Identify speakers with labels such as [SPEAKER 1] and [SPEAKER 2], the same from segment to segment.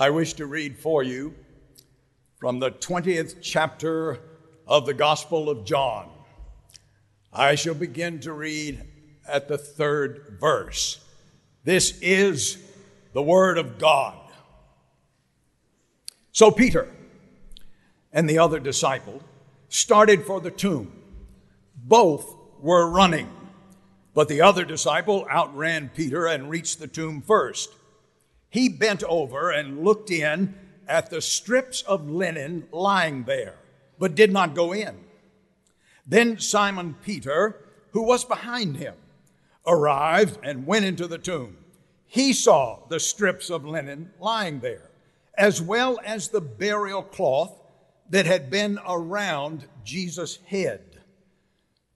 [SPEAKER 1] I wish to read for you from the 20th chapter of the Gospel of John. I shall begin to read at the third verse. This is the Word of God. So Peter and the other disciple started for the tomb. Both were running, but the other disciple outran Peter and reached the tomb first. He bent over and looked in at the strips of linen lying there, but did not go in. Then Simon Peter, who was behind him, arrived and went into the tomb. He saw the strips of linen lying there, as well as the burial cloth that had been around Jesus' head.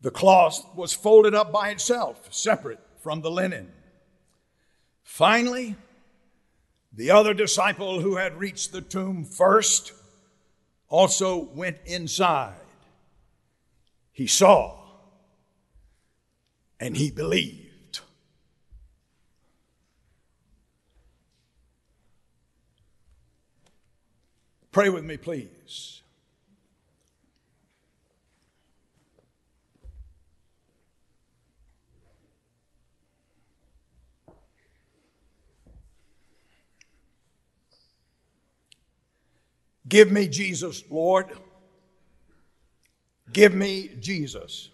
[SPEAKER 1] The cloth was folded up by itself, separate from the linen. Finally, the other disciple who had reached the tomb first also went inside. He saw and he believed. Pray with me, please. Give me Jesus, Lord. Give me Jesus.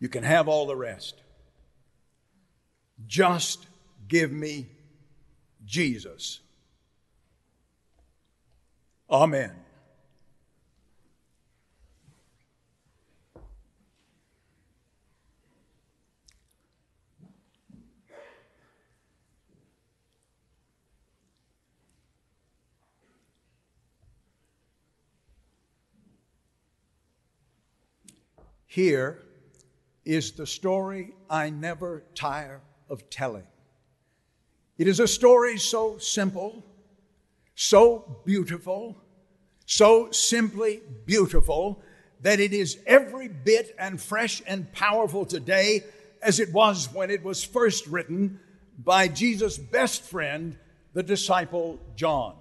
[SPEAKER 1] You can have all the rest. Just give me Jesus. Amen. Here is the story I never tire of telling. It is a story so simple, so beautiful, so simply beautiful that it is every bit and fresh and powerful today as it was when it was first written by Jesus' best friend, the disciple John.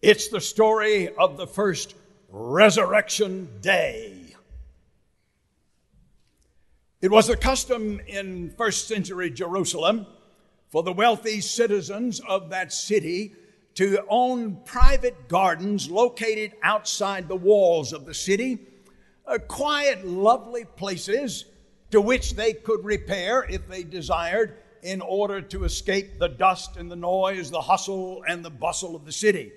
[SPEAKER 1] It's the story of the first resurrection day it was the custom in first century Jerusalem for the wealthy citizens of that city to own private gardens located outside the walls of the city, uh, quiet, lovely places to which they could repair if they desired in order to escape the dust and the noise, the hustle and the bustle of the city.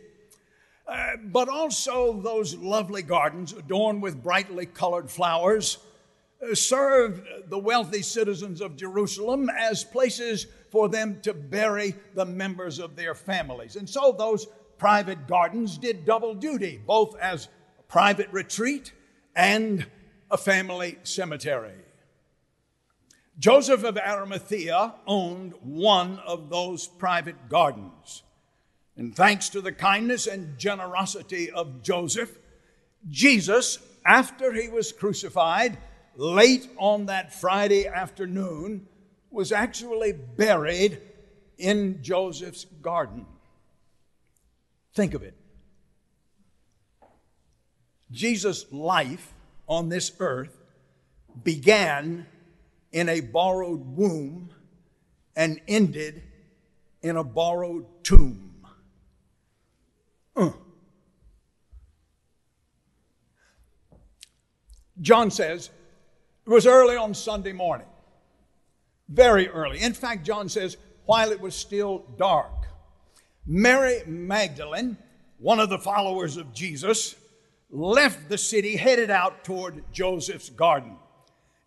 [SPEAKER 1] Uh, but also those lovely gardens adorned with brightly colored flowers served the wealthy citizens of Jerusalem as places for them to bury the members of their families. And so those private gardens did double duty, both as a private retreat and a family cemetery. Joseph of Arimathea owned one of those private gardens. And thanks to the kindness and generosity of Joseph, Jesus, after he was crucified, late on that Friday afternoon, was actually buried in Joseph's garden. Think of it. Jesus' life on this earth began in a borrowed womb and ended in a borrowed tomb. Uh. John says, it was early on Sunday morning, very early. In fact, John says, while it was still dark, Mary Magdalene, one of the followers of Jesus, left the city, headed out toward Joseph's garden.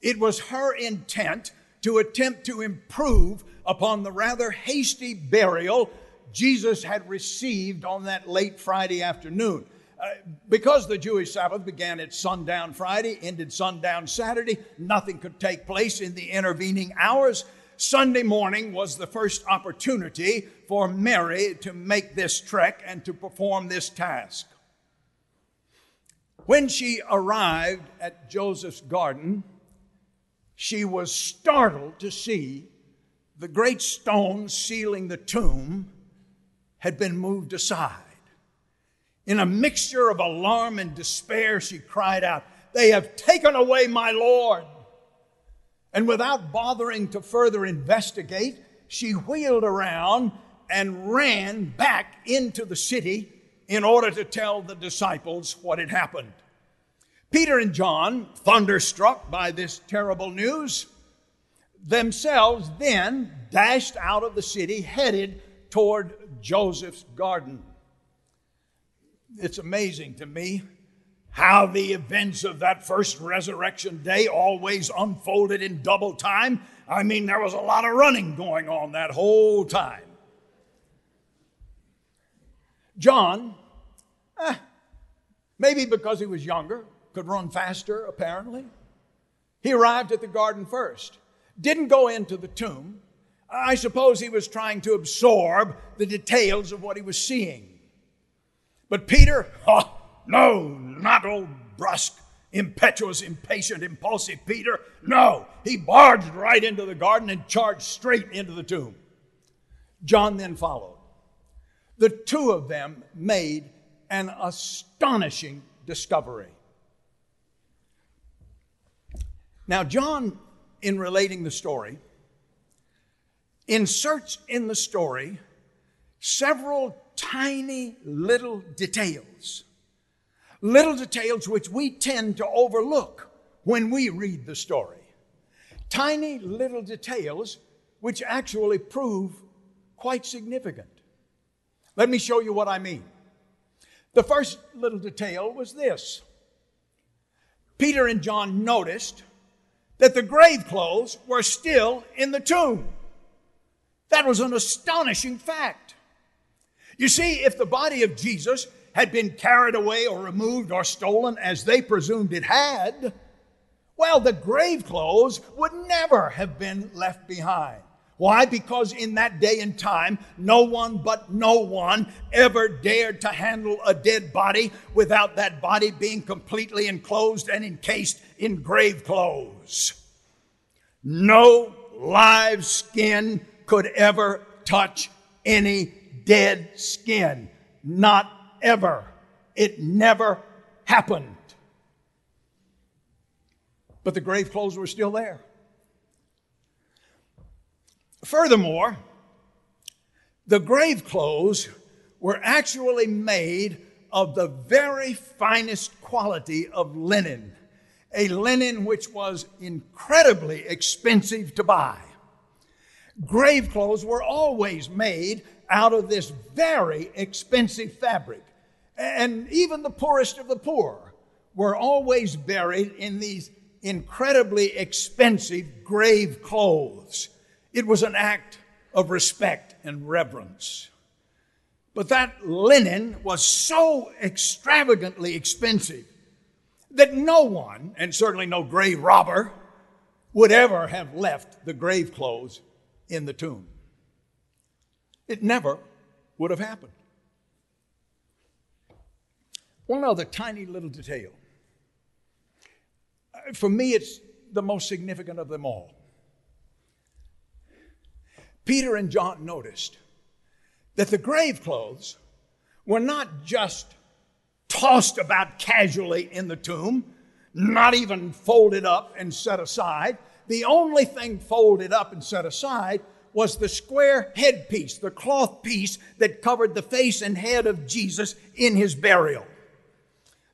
[SPEAKER 1] It was her intent to attempt to improve upon the rather hasty burial Jesus had received on that late Friday afternoon. Uh, because the Jewish Sabbath began at sundown Friday, ended sundown Saturday, nothing could take place in the intervening hours. Sunday morning was the first opportunity for Mary to make this trek and to perform this task. When she arrived at Joseph's garden, she was startled to see the great stone sealing the tomb had been moved aside. In a mixture of alarm and despair, she cried out, They have taken away my Lord. And without bothering to further investigate, she wheeled around and ran back into the city in order to tell the disciples what had happened. Peter and John, thunderstruck by this terrible news, themselves then dashed out of the city, headed toward Joseph's garden. It's amazing to me how the events of that first resurrection day always unfolded in double time. I mean, there was a lot of running going on that whole time. John, eh, maybe because he was younger, could run faster, apparently. He arrived at the garden first, didn't go into the tomb. I suppose he was trying to absorb the details of what he was seeing. But Peter, oh, no, not old brusque, impetuous, impatient, impulsive Peter. No, he barged right into the garden and charged straight into the tomb. John then followed. The two of them made an astonishing discovery. Now, John, in relating the story, inserts in the story several tiny little details. Little details which we tend to overlook when we read the story. Tiny little details which actually prove quite significant. Let me show you what I mean. The first little detail was this Peter and John noticed that the grave clothes were still in the tomb. That was an astonishing fact. You see, if the body of Jesus had been carried away or removed or stolen as they presumed it had, well, the grave clothes would never have been left behind. Why? Because in that day and time, no one but no one ever dared to handle a dead body without that body being completely enclosed and encased in grave clothes. No live skin could ever touch any dead skin. Not ever. It never happened. But the grave clothes were still there. Furthermore, the grave clothes were actually made of the very finest quality of linen, a linen which was incredibly expensive to buy. Grave clothes were always made out of this very expensive fabric. And even the poorest of the poor were always buried in these incredibly expensive grave clothes. It was an act of respect and reverence. But that linen was so extravagantly expensive that no one, and certainly no grave robber, would ever have left the grave clothes in the tomb. It never would have happened. One other tiny little detail. Uh, for me, it's the most significant of them all. Peter and John noticed that the grave clothes were not just tossed about casually in the tomb, not even folded up and set aside. The only thing folded up and set aside was the square headpiece, the cloth piece that covered the face and head of Jesus in his burial.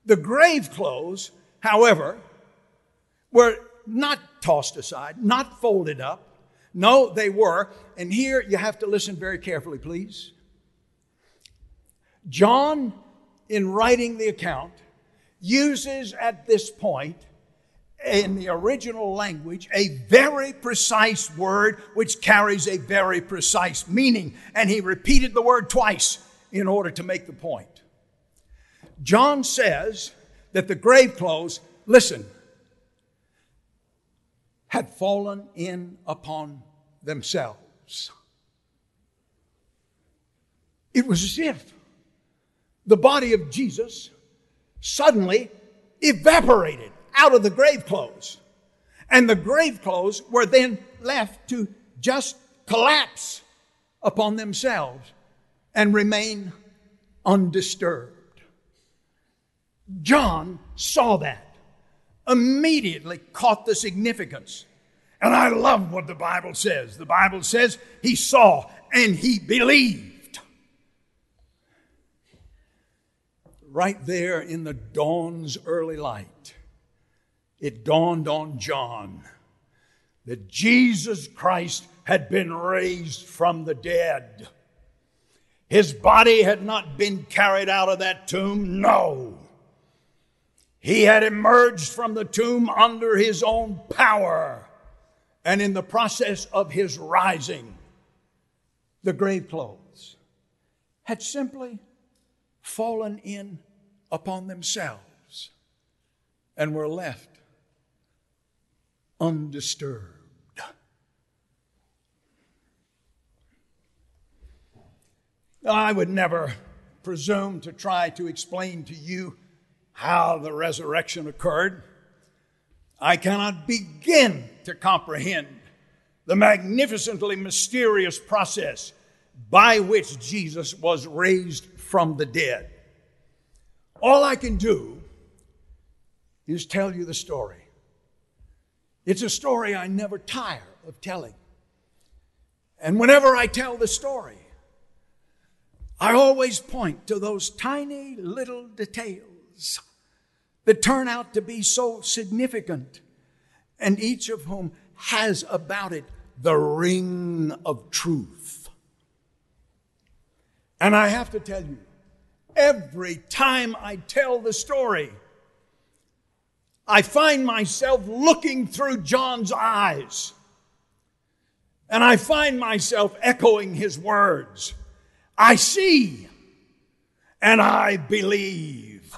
[SPEAKER 1] The grave clothes, however, were not tossed aside, not folded up, no, they were. And here you have to listen very carefully, please. John, in writing the account, uses at this point in the original language a very precise word which carries a very precise meaning. And he repeated the word twice in order to make the point. John says that the grave clothes, listen, had fallen in upon themselves. It was as if the body of Jesus suddenly evaporated out of the grave clothes. And the grave clothes were then left to just collapse upon themselves and remain undisturbed. John saw that, immediately caught the significance. And I love what the Bible says. The Bible says he saw and he believed. Right there in the dawn's early light, it dawned on John that Jesus Christ had been raised from the dead. His body had not been carried out of that tomb, no. He had emerged from the tomb under his own power. And in the process of his rising, the grave clothes had simply fallen in upon themselves and were left undisturbed. I would never presume to try to explain to you how the resurrection occurred. I cannot begin to comprehend the magnificently mysterious process by which Jesus was raised from the dead. All I can do is tell you the story. It's a story I never tire of telling. And whenever I tell the story, I always point to those tiny little details that turn out to be so significant, and each of whom has about it the ring of truth. And I have to tell you, every time I tell the story, I find myself looking through John's eyes. And I find myself echoing his words. I see and I believe.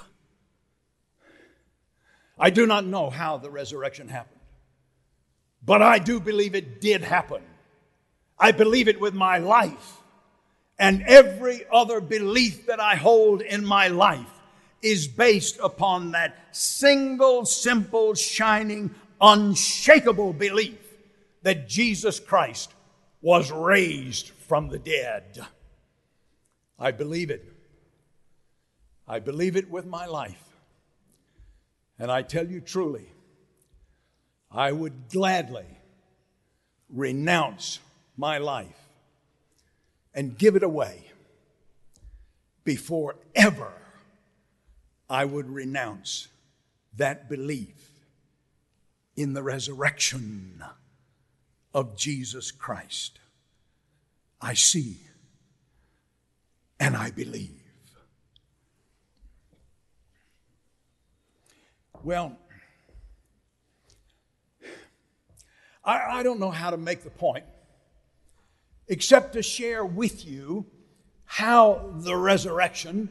[SPEAKER 1] I do not know how the resurrection happened, but I do believe it did happen. I believe it with my life. And every other belief that I hold in my life is based upon that single, simple, shining, unshakable belief that Jesus Christ was raised from the dead. I believe it. I believe it with my life. And I tell you truly, I would gladly renounce my life and give it away before ever I would renounce that belief in the resurrection of Jesus Christ. I see and I believe. Well, I, I, don't know how to make the point except to share with you how the resurrection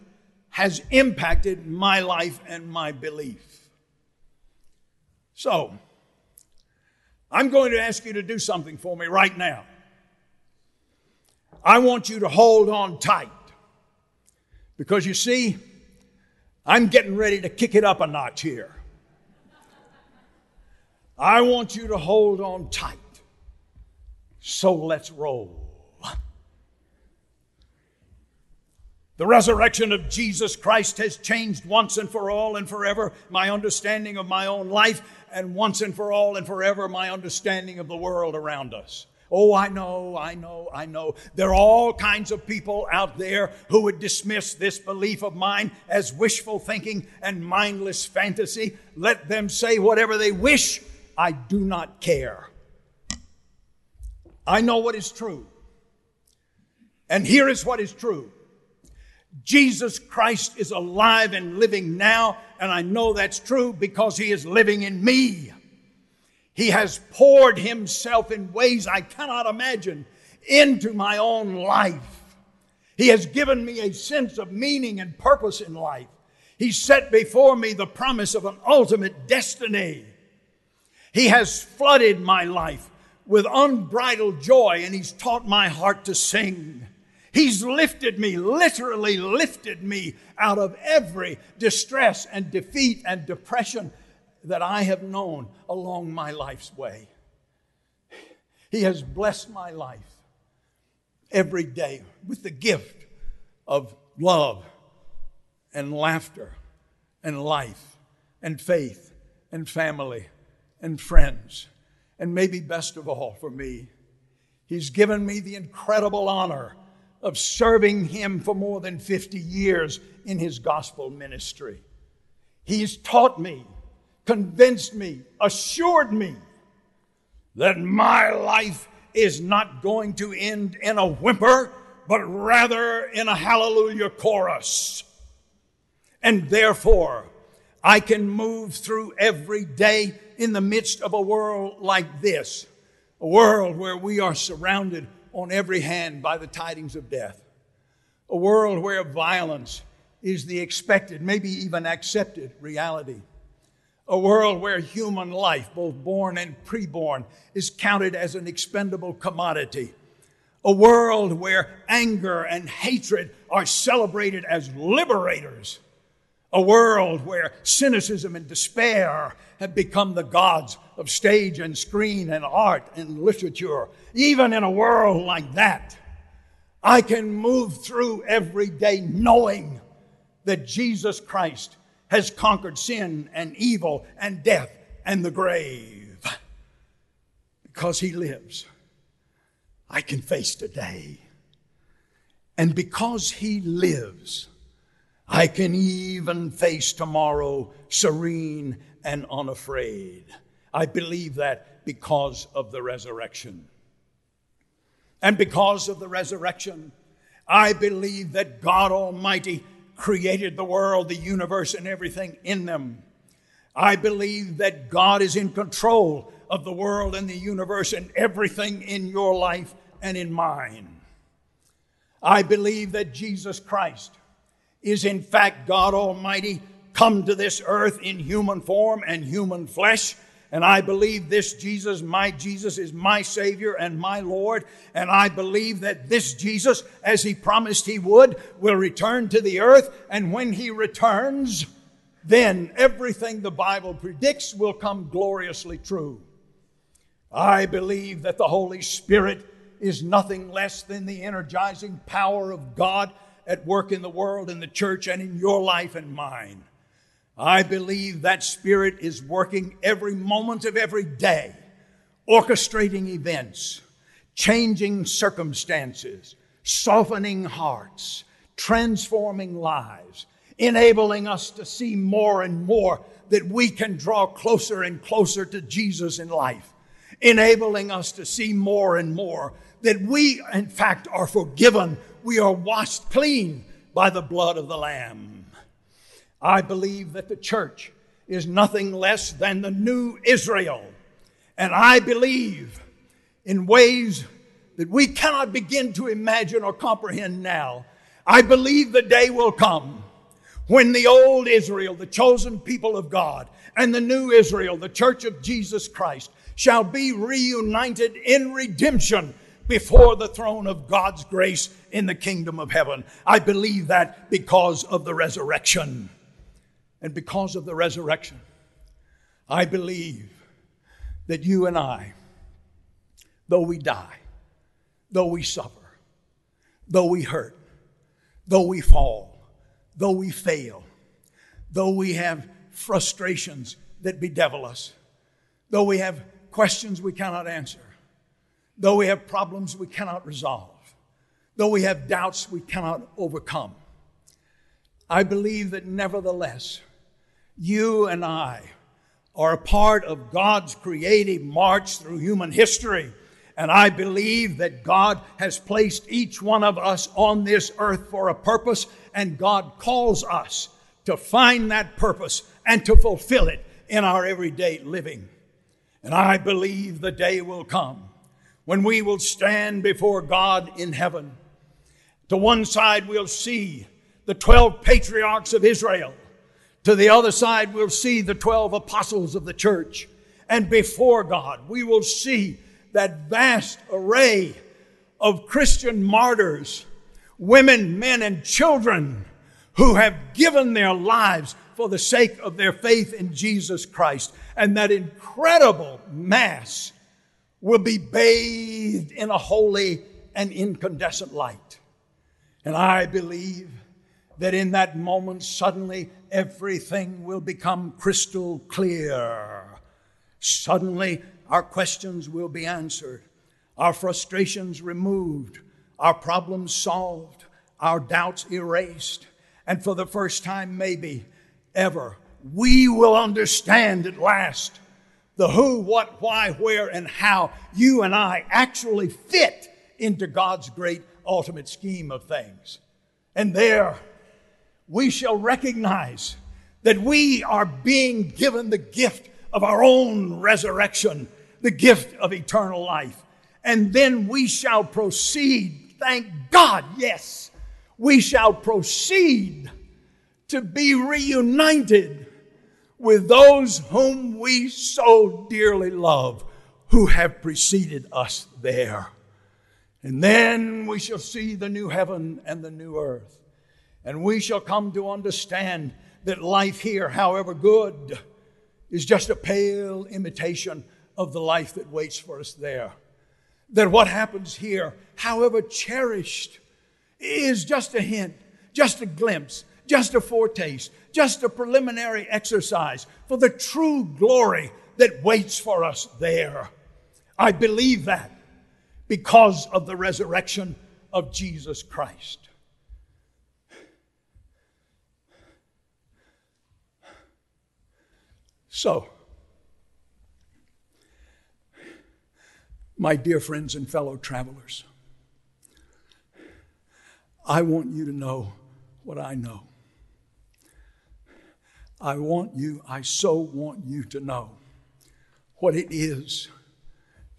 [SPEAKER 1] has impacted my life and my belief. So, I'm going to ask you to do something for me right now. I want you to hold on tight because you see, I'm getting ready to kick it up a notch here. I want you to hold on tight. So let's roll. The resurrection of Jesus Christ has changed once and for all and forever my understanding of my own life, and once and for all and forever my understanding of the world around us. Oh, I know, I know, I know. There are all kinds of people out there who would dismiss this belief of mine as wishful thinking and mindless fantasy. Let them say whatever they wish. I do not care. I know what is true. And here is what is true. Jesus Christ is alive and living now, and I know that's true because he is living in me. He has poured Himself in ways I cannot imagine into my own life. He has given me a sense of meaning and purpose in life. He set before me the promise of an ultimate destiny. He has flooded my life with unbridled joy and He's taught my heart to sing. He's lifted me, literally lifted me out of every distress and defeat and depression that I have known along my life's way. He has blessed my life every day with the gift of love and laughter and life and faith and family and friends. And maybe best of all for me, He's given me the incredible honor of serving Him for more than 50 years in His gospel ministry. He's taught me, convinced me, assured me that my life is not going to end in a whimper, but rather in a hallelujah chorus. And therefore, I can move through every day in the midst of a world like this, a world where we are surrounded on every hand by the tidings of death, a world where violence is the expected, maybe even accepted reality, a world where human life, both born and preborn, is counted as an expendable commodity. A world where anger and hatred are celebrated as liberators a world where cynicism and despair have become the gods of stage and screen and art and literature. Even in a world like that, I can move through every day knowing that Jesus Christ has conquered sin and evil and death and the grave. Because he lives, I can face today. And because he lives, I can even face tomorrow serene and unafraid. I believe that because of the resurrection. And because of the resurrection, I believe that God Almighty created the world, the universe, and everything in them. I believe that God is in control of the world and the universe and everything in your life and in mine. I believe that Jesus Christ is in fact God Almighty come to this earth in human form and human flesh. And I believe this Jesus, my Jesus, is my Savior and my Lord. And I believe that this Jesus, as He promised He would, will return to the earth. And when He returns, then everything the Bible predicts will come gloriously true. I believe that the Holy Spirit is nothing less than the energizing power of God at work in the world, in the church, and in your life and mine. I believe that Spirit is working every moment of every day, orchestrating events, changing circumstances, softening hearts, transforming lives, enabling us to see more and more that we can draw closer and closer to Jesus in life, enabling us to see more and more that we, in fact, are forgiven we are washed clean by the blood of the Lamb. I believe that the church is nothing less than the new Israel. And I believe in ways that we cannot begin to imagine or comprehend now. I believe the day will come when the old Israel, the chosen people of God, and the new Israel, the church of Jesus Christ, shall be reunited in redemption before the throne of God's grace in the kingdom of heaven. I believe that because of the resurrection. And because of the resurrection, I believe that you and I, though we die, though we suffer, though we hurt, though we fall, though we fail, though we have frustrations that bedevil us, though we have questions we cannot answer, Though we have problems we cannot resolve, though we have doubts we cannot overcome, I believe that nevertheless, you and I are a part of God's creative march through human history. And I believe that God has placed each one of us on this earth for a purpose, and God calls us to find that purpose and to fulfill it in our everyday living. And I believe the day will come when we will stand before God in heaven. To one side, we'll see the 12 patriarchs of Israel. To the other side, we'll see the 12 apostles of the church. And before God, we will see that vast array of Christian martyrs, women, men, and children who have given their lives for the sake of their faith in Jesus Christ. And that incredible mass will be bathed in a holy and incandescent light. And I believe that in that moment, suddenly everything will become crystal clear. Suddenly, our questions will be answered, our frustrations removed, our problems solved, our doubts erased. And for the first time, maybe ever, we will understand at last the who, what, why, where, and how you and I actually fit into God's great ultimate scheme of things. And there, we shall recognize that we are being given the gift of our own resurrection, the gift of eternal life. And then we shall proceed, thank God, yes, we shall proceed to be reunited with those whom we so dearly love, who have preceded us there. And then we shall see the new heaven and the new earth. And we shall come to understand that life here, however good, is just a pale imitation of the life that waits for us there. That what happens here, however cherished, is just a hint, just a glimpse, just a foretaste, just a preliminary exercise for the true glory that waits for us there. I believe that because of the resurrection of Jesus Christ. So, my dear friends and fellow travelers, I want you to know what I know. I want you, I so want you to know what it is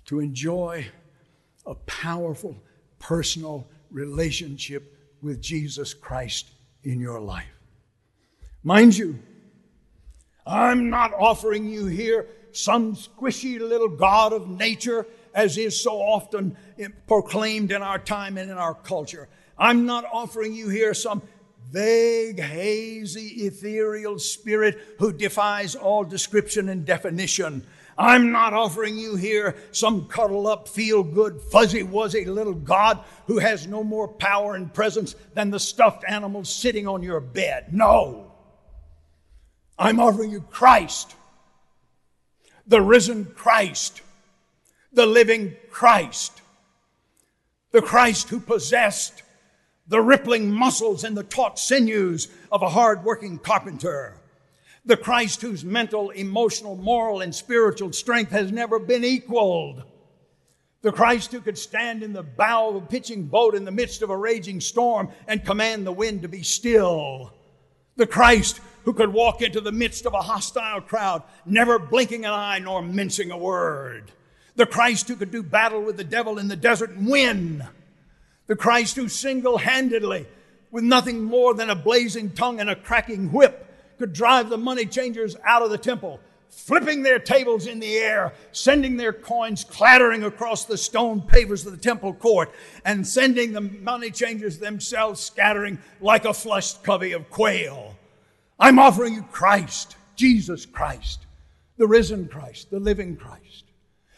[SPEAKER 1] to enjoy a powerful personal relationship with Jesus Christ in your life. Mind you, I'm not offering you here some squishy little God of nature as is so often proclaimed in our time and in our culture. I'm not offering you here some vague, hazy, ethereal spirit who defies all description and definition. I'm not offering you here some cuddle up, feel good, fuzzy wuzzy little God who has no more power and presence than the stuffed animal sitting on your bed. No. I'm offering you Christ, the risen Christ, the living Christ, the Christ who possessed the rippling muscles and the taut sinews of a hard-working carpenter. The Christ whose mental, emotional, moral, and spiritual strength has never been equaled. The Christ who could stand in the bow of a pitching boat in the midst of a raging storm and command the wind to be still. The Christ who could walk into the midst of a hostile crowd, never blinking an eye nor mincing a word. The Christ who could do battle with the devil in the desert and win. The Christ who single handedly, with nothing more than a blazing tongue and a cracking whip, could drive the money changers out of the temple, flipping their tables in the air, sending their coins clattering across the stone pavers of the temple court, and sending the money changers themselves scattering like a flushed covey of quail. I'm offering you Christ, Jesus Christ, the risen Christ, the living Christ,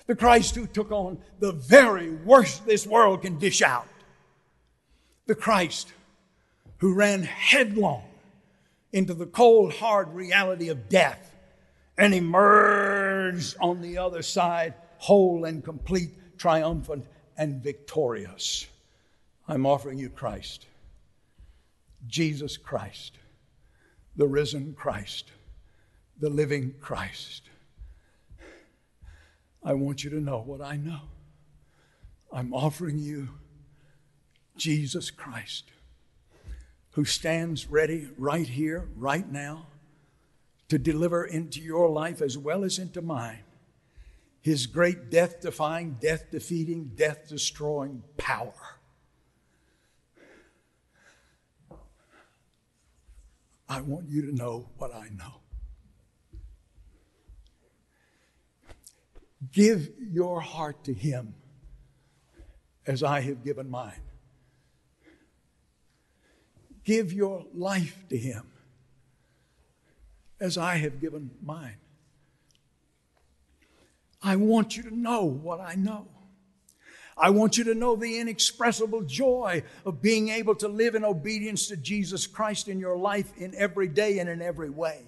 [SPEAKER 1] the Christ who took on the very worst this world can dish out the Christ who ran headlong into the cold, hard reality of death and emerged on the other side whole and complete, triumphant and victorious. I'm offering you Christ, Jesus Christ, the risen Christ, the living Christ. I want you to know what I know. I'm offering you Jesus Christ, who stands ready right here, right now, to deliver into your life as well as into mine his great death defying, death defeating, death destroying power. I want you to know what I know. Give your heart to him as I have given mine. Give your life to Him as I have given mine. I want you to know what I know. I want you to know the inexpressible joy of being able to live in obedience to Jesus Christ in your life in every day and in every way.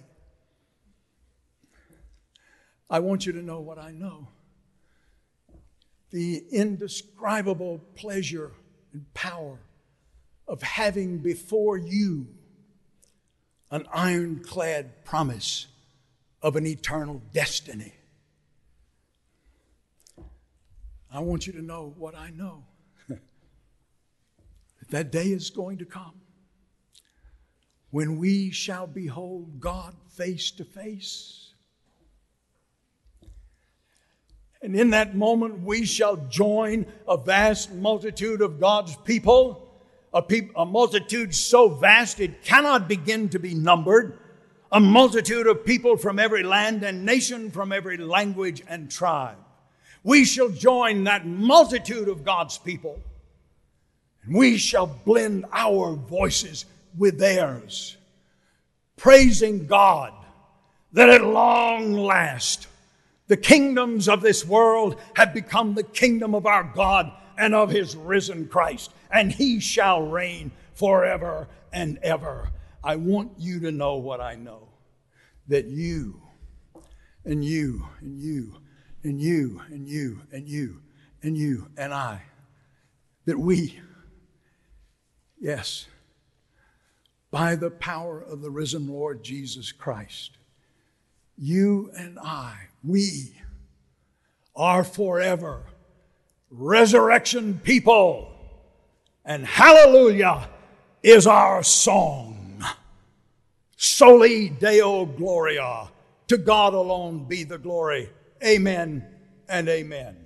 [SPEAKER 1] I want you to know what I know the indescribable pleasure and power of having before you an ironclad promise of an eternal destiny. I want you to know what I know. that day is going to come when we shall behold God face to face. And in that moment, we shall join a vast multitude of God's people, a, a multitude so vast it cannot begin to be numbered, a multitude of people from every land and nation, from every language and tribe we shall join that multitude of God's people. And we shall blend our voices with theirs, praising God that at long last the kingdoms of this world have become the kingdom of our God and of his risen Christ, and he shall reign forever and ever. I want you to know what I know that you and you and you and you and you and you and you and I. That we, yes, by the power of the risen Lord Jesus Christ, you and I, we are forever resurrection people. And hallelujah is our song. Soli Deo Gloria. To God alone be the glory. Amen and amen.